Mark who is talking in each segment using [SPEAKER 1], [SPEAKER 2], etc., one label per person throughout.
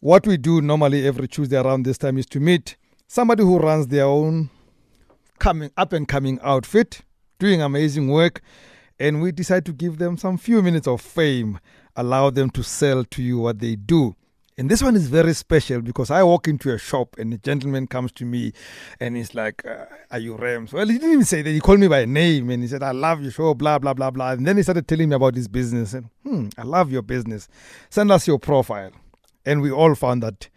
[SPEAKER 1] what we do normally every Tuesday around this time is to meet somebody who runs their own coming up and coming outfit, doing amazing work, and we decide to give them some few minutes of fame, allow them to sell to you what they do. And this one is very special because I walk into a shop and a gentleman comes to me and he's like, uh, Are you Rams? Well, he didn't even say that. He called me by name and he said, I love your show, blah, blah, blah, blah. And then he started telling me about his business. And, hmm, I love your business. Send us your profile. And we all found that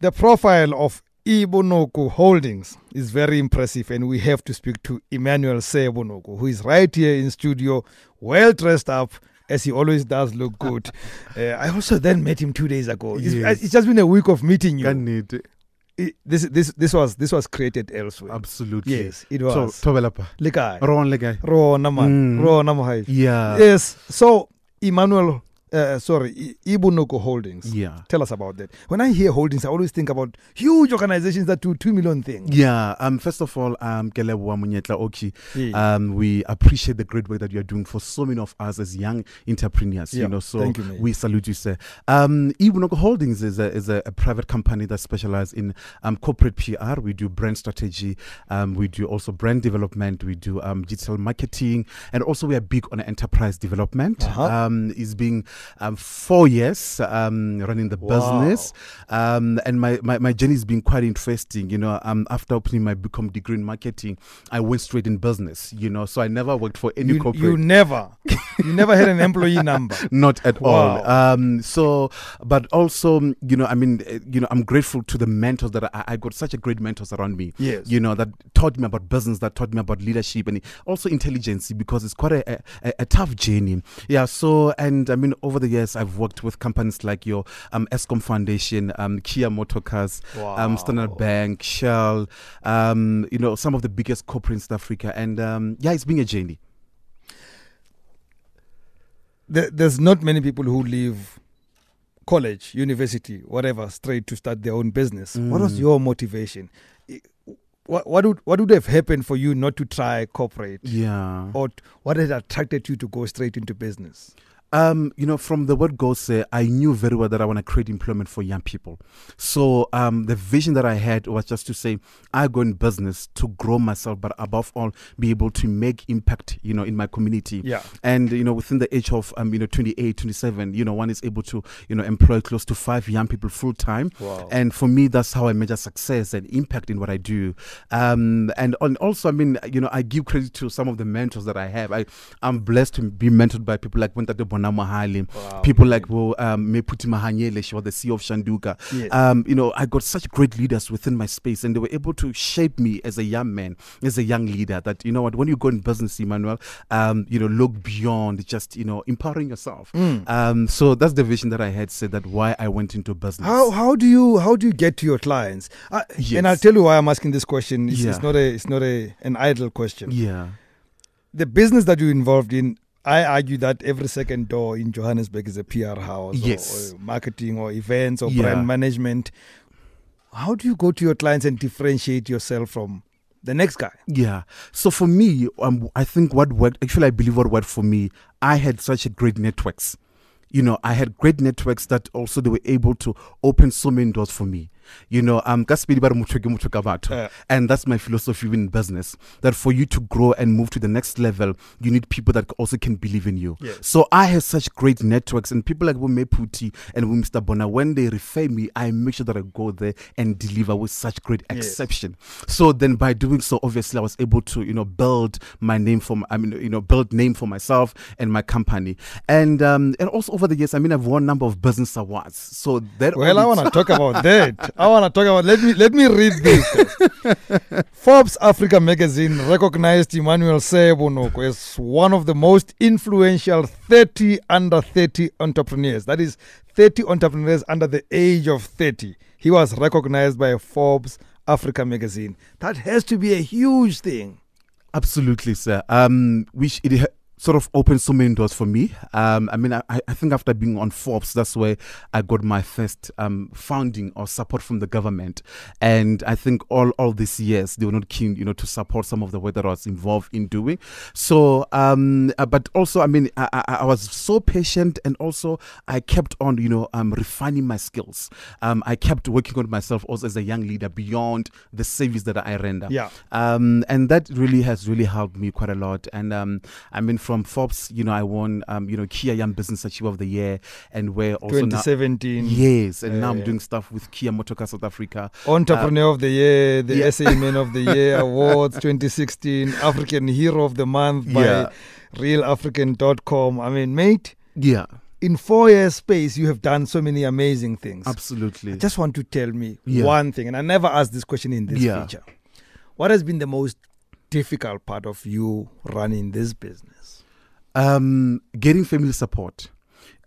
[SPEAKER 1] the profile of Ebonoko Holdings is very impressive, and we have to speak to Emmanuel Sebonoko, who is right here in studio, well dressed up, as he always does look good. uh, I also then met him two days ago. It's,
[SPEAKER 2] Yes.
[SPEAKER 1] it's just been a week of meeting you.
[SPEAKER 2] Can need
[SPEAKER 1] It- this this this was this was created elsewhere.
[SPEAKER 2] absolutely.
[SPEAKER 1] Yes, it
[SPEAKER 2] So
[SPEAKER 1] was.
[SPEAKER 2] Tobelapa.
[SPEAKER 1] Lekai.
[SPEAKER 2] Ron Legai.
[SPEAKER 1] Rona man.
[SPEAKER 2] Mm.
[SPEAKER 1] Mahai.
[SPEAKER 2] Yeah.
[SPEAKER 1] Yes. So Emmanuel, uh, sorry, I- Ebonoko Holdings.
[SPEAKER 2] Yeah.
[SPEAKER 1] Tell us about that. When I hear holdings, I always think about huge organizations that do two million things.
[SPEAKER 2] Yeah. Um. First of all, um, Munyetla Oki. Um, we appreciate the great work that you are doing for so many of us as young entrepreneurs.
[SPEAKER 1] Yeah,
[SPEAKER 2] You know, so
[SPEAKER 1] thank you,
[SPEAKER 2] we salute you, sir. Um, Ebonoko Holdings is a is a, a private company that specializes in um corporate PR. We do brand strategy. Um, we do also brand development. We do um digital marketing, and also we are big on enterprise development.
[SPEAKER 1] Uh-huh.
[SPEAKER 2] Um, it's been um four years um running the
[SPEAKER 1] Wow.
[SPEAKER 2] business. Um, and my, my my journey has been quite interesting. You know, um, after opening my become degree in marketing, I went straight in business. You know, so I never worked for any
[SPEAKER 1] you,
[SPEAKER 2] corporate.
[SPEAKER 1] you never, you never had an employee number.
[SPEAKER 2] not at all. Um, so, but also, you know, I mean, eh, you know, I'm grateful to the mentors that I, I got such a great mentors around me.
[SPEAKER 1] Yes.
[SPEAKER 2] You know, that taught me about business, that taught me about leadership and also intelligence because it's quite a, a, a tough journey. Yeah. So, and I mean, over the years, I've worked with companies like your um, Eskom Foundation, um, Kia Motorcars, um, Standard Bank, Shell, um, you know, some of the biggest corporates in Africa. And um, yeah, it's been a journey.
[SPEAKER 1] There, there's not many people who leave college, university, whatever, straight to start their own business. What was
[SPEAKER 2] Mm.
[SPEAKER 1] your motivation? What, what would what would have happened for you not to try corporate,
[SPEAKER 2] Yeah.
[SPEAKER 1] or what had attracted you to go straight into business?
[SPEAKER 2] Um, you know, from the word go, uh, I knew very well that I want to create employment for young people. So um, the vision that I had was just to say, I go in business to grow myself, but above all, be able to make impact, you know, in my community.
[SPEAKER 1] Yeah.
[SPEAKER 2] And you know, within the age of um, you know, 28, 27, you know, one is able to, you know, employ close to five young people full time.
[SPEAKER 1] Wow.
[SPEAKER 2] And for me, that's how I measure success and impact in what I do. Um, and, and also, I mean, you know, I give credit to some of the mentors that I have. I, I'm blessed to be mentored by people like Wentate Mahali,
[SPEAKER 1] Wow.
[SPEAKER 2] people like well, um, Meputi Mahanyele, she was the CEO of Shanduka.
[SPEAKER 1] Yes.
[SPEAKER 2] Um, you know, I got such great leaders within my space, and they were able to shape me as a young man, as a young leader. That you know what, when you go in business, Emmanuel, um, you know, look beyond just you know empowering yourself.
[SPEAKER 1] Mm.
[SPEAKER 2] Um, so that's the vision that I had. Said that why I went into business.
[SPEAKER 1] How how do you how do you get to your clients? Uh,
[SPEAKER 2] Yes.
[SPEAKER 1] And I'll tell you why I'm asking this question. It's, it's not a it's not a an idle question.
[SPEAKER 2] Yeah.
[SPEAKER 1] The business that you're involved in, I argue that every second door in Johannesburg is a PR house, or-
[SPEAKER 2] Yes.
[SPEAKER 1] or, marketing, or events, or
[SPEAKER 2] Yeah.
[SPEAKER 1] brand management. How do you go to your clients and differentiate yourself from the next guy?
[SPEAKER 2] Yeah. So for me, um, I think what worked, actually, I believe what worked for me, I had such a great networks. You know, I had great networks that also they were able to open so many doors for me. You know, um, ka sepedi ba re motho ke motho ka batho. And that's my philosophy in business. That for you to grow and move to the next level, you need people that also can believe in you.
[SPEAKER 1] Yes.
[SPEAKER 2] So I have such great networks, and people like Wome Puti and Mr. Bona, when they refer me, I make sure that I go there and deliver with such great
[SPEAKER 1] Yes.
[SPEAKER 2] exception. So then, by doing so, obviously, I was able to, you know, build my name for, my, I mean, you know, build name for myself and my company, and um, and also over the years, I mean, I've won a number of business awards. So that
[SPEAKER 1] Well, I want to talk about that. I want to talk about. Let me let me read this. Forbes Africa magazine recognized Emmanuel Sebonoko as one of the most influential 30 under 30 entrepreneurs. That is 30 entrepreneurs under the age of 30. He was recognized by Forbes Africa magazine. That has to be a huge thing.
[SPEAKER 2] Absolutely, sir. Um, which it sort of opened so many doors for me. Um, I mean, I, I think after being on Forbes, that's where I got my first um, funding or support from the government. And I think all, all these years, they were not keen, you know, to support some of the work that I was involved in doing. So, um, uh, but also, I mean, I, I, I, was so patient and also I kept on, you know, um, refining my skills. Um, I kept working on myself also as a young leader beyond the service that I render.
[SPEAKER 1] Yeah.
[SPEAKER 2] Um, and that really has really helped me quite a lot. And um, I mean, from Forbes, you know, I won, um, you know, Kia Young Business Achiever of the Year, and where also
[SPEAKER 1] 2017.
[SPEAKER 2] Now, yes, and
[SPEAKER 1] uh,
[SPEAKER 2] now I'm doing stuff with Kia Motorcar South Africa.
[SPEAKER 1] Entrepreneur of the Year, the
[SPEAKER 2] yeah.
[SPEAKER 1] SA Man of the Year Awards 2016, African Hero of the Month by
[SPEAKER 2] Yeah.
[SPEAKER 1] RealAfrican.com. I mean, mate,
[SPEAKER 2] Yeah,
[SPEAKER 1] in four years' space, you have done so many amazing things.
[SPEAKER 2] absolutely.
[SPEAKER 1] I just want to tell me
[SPEAKER 2] Yeah.
[SPEAKER 1] one thing, and I never asked this question in this
[SPEAKER 2] Yeah.
[SPEAKER 1] feature. What has been the most difficult part of you running this business?
[SPEAKER 2] Um, getting family support.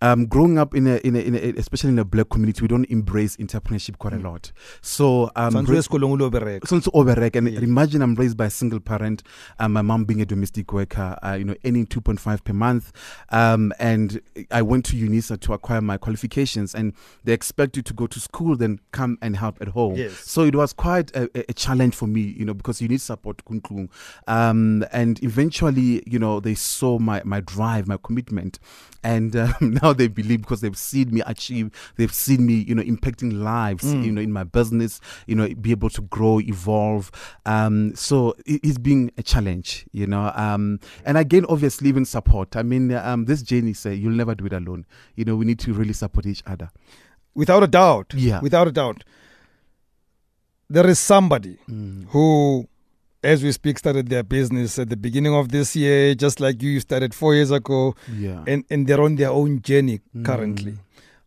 [SPEAKER 2] Um, growing up in a, in a, in a, especially in a black community, we don't embrace entrepreneurship quite a lot. So, um,
[SPEAKER 1] Tshwantse
[SPEAKER 2] ra-
[SPEAKER 1] esikolong o lo bereka.
[SPEAKER 2] so it's and
[SPEAKER 1] Yeah.
[SPEAKER 2] imagine I'm raised by a single parent, um, my mom being a domestic worker, uh, you know, earning 2.5 per month. Um, and I went to UNISA to acquire my qualifications and they expect you to go to school, then come and help at home.
[SPEAKER 1] Yes.
[SPEAKER 2] So it was quite a, a- challenge for me, you know, because you need support. Um, and eventually, you know, they saw my, my drive, my commitment. And um, now they believe because they've seen me achieve, they've seen me, you know, impacting lives,
[SPEAKER 1] Mm.
[SPEAKER 2] you know, in my business, you know, be able to grow, evolve. Um, so it, it's been a challenge, you know. Um, and again, obviously, even support. I mean, um, this journey, say, you'll never do it alone. You know, we need to really support each other.
[SPEAKER 1] Without a doubt.
[SPEAKER 2] Yeah.
[SPEAKER 1] Without a doubt. There is somebody
[SPEAKER 2] Mm.
[SPEAKER 1] who, as we speak, started their business at the beginning of this year, just like you, you started four years ago,
[SPEAKER 2] Yeah.
[SPEAKER 1] and, and they're on their own journey currently.
[SPEAKER 2] Mm.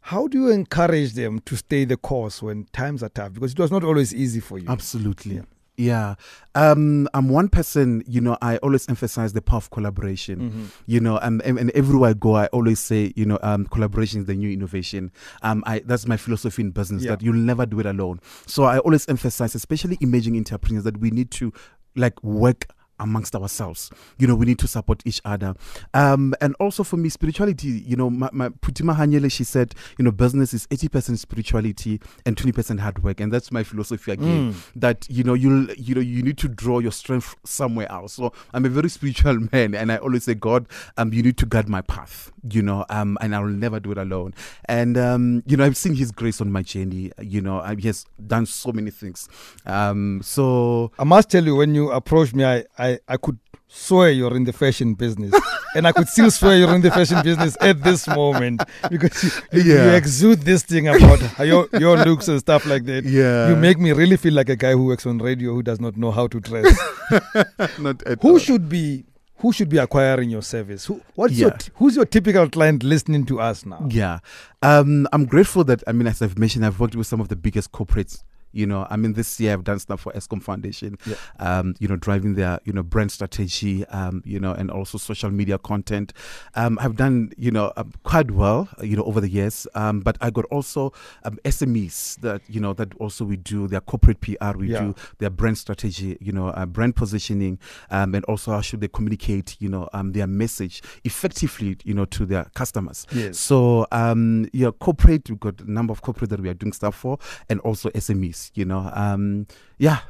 [SPEAKER 1] How do you encourage them to stay the course when times are tough? Because it was not always easy for you.
[SPEAKER 2] Absolutely.
[SPEAKER 1] Yeah.
[SPEAKER 2] Yeah. Um, I'm one person, you know, I always emphasize the power of collaboration.
[SPEAKER 1] Mhm.
[SPEAKER 2] You know, um, and, and everywhere I go, I always say, you know, um, collaboration is the new innovation. Um, I, that's my philosophy in business
[SPEAKER 1] Yeah.
[SPEAKER 2] that you'll never do it alone. So I always emphasize, especially emerging entrepreneurs, that we need to like work amongst ourselves. You know, we need to support each other. Um, and also for me, spirituality, you know, my, my Phuthi Mahanyele, she said, you know, business is 80% spirituality and 20% hard work. And that's my philosophy again
[SPEAKER 1] Mm.
[SPEAKER 2] that you know you'll you know you need to draw your strength somewhere else so i'm a very spiritual man and i always say god um you need to guide my path you know um and i will never do it alone and um you know i've seen his grace on my journey you know uh, he has done so many things um so
[SPEAKER 1] I must tell you, when you approached me, I, I, I could swear you're in the fashion business. and I could still swear you're in the fashion business at this moment because you, you, you exude this thing about your, your looks and stuff like that.
[SPEAKER 2] yeah
[SPEAKER 1] You make me really feel like a guy who works on radio who does not know how to dress.
[SPEAKER 2] not at
[SPEAKER 1] who
[SPEAKER 2] all.
[SPEAKER 1] should be who should be acquiring your service? Who what's your
[SPEAKER 2] Yeah.
[SPEAKER 1] t- who's your typical client listening to us now?
[SPEAKER 2] Yeah. Um, I'm grateful that, I mean, as I've mentioned, I've worked with some of the biggest corporates. You know, I mean, this year I've done stuff for Eskom Foundation,
[SPEAKER 1] Yeah.
[SPEAKER 2] um, you know, driving their, you know, brand strategy, um, you know, and also social media content. Um, I've done, you know, um, quite well, you know, over the years. Um, but I got also um, SMEs that, you know, that also we do their corporate PR, we
[SPEAKER 1] Yeah.
[SPEAKER 2] do their brand strategy, you know, uh, brand positioning, um, and also how should they communicate, you know, um, their message effectively, you know, to their customers.
[SPEAKER 1] Yes.
[SPEAKER 2] So um yeah, corporate we've got a number of corporate that we are doing stuff for and also SMEs, you know. Um yeah,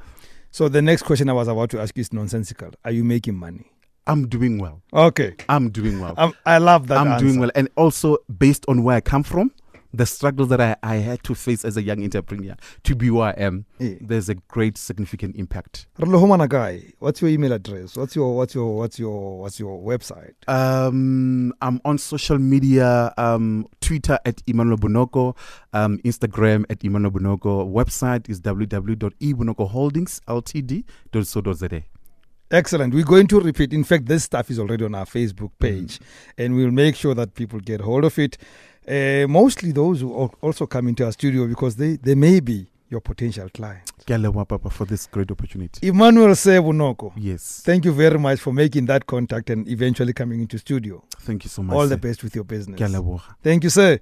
[SPEAKER 1] So the next question I was about to ask you is nonsensical. Are you making money?
[SPEAKER 2] I'm doing well.
[SPEAKER 1] Okay.
[SPEAKER 2] I'm doing well.
[SPEAKER 1] Um, I love that.
[SPEAKER 2] I'm doing well. And also based on where I come from, the struggles that I, I had to face as a young entrepreneur to be where I am,
[SPEAKER 1] Yeah.
[SPEAKER 2] there's a great significant impact.
[SPEAKER 1] Guy, what's your email address? What's your what's your what's your what's your website?
[SPEAKER 2] Um, I'm on social media, um, Twitter at Emmanuel Bonoko, um, Instagram at Emmanuel Bonoko. Website is www.ebonokoholdingsltd.co.za.
[SPEAKER 1] Excellent. We're going to repeat. In fact, this stuff is already on our Facebook page, and we'll make sure that people get hold of it. Uh, mostly those who also come into our studio because they, they may be your potential
[SPEAKER 2] a Papa, for this great opportunity.
[SPEAKER 1] Emmanuel Sebonoko,
[SPEAKER 2] Yes.
[SPEAKER 1] thank you very much for making that contact and eventually coming into studio.
[SPEAKER 2] Thank you so much.
[SPEAKER 1] All
[SPEAKER 2] sir.
[SPEAKER 1] the best with your business. Thank you, sir.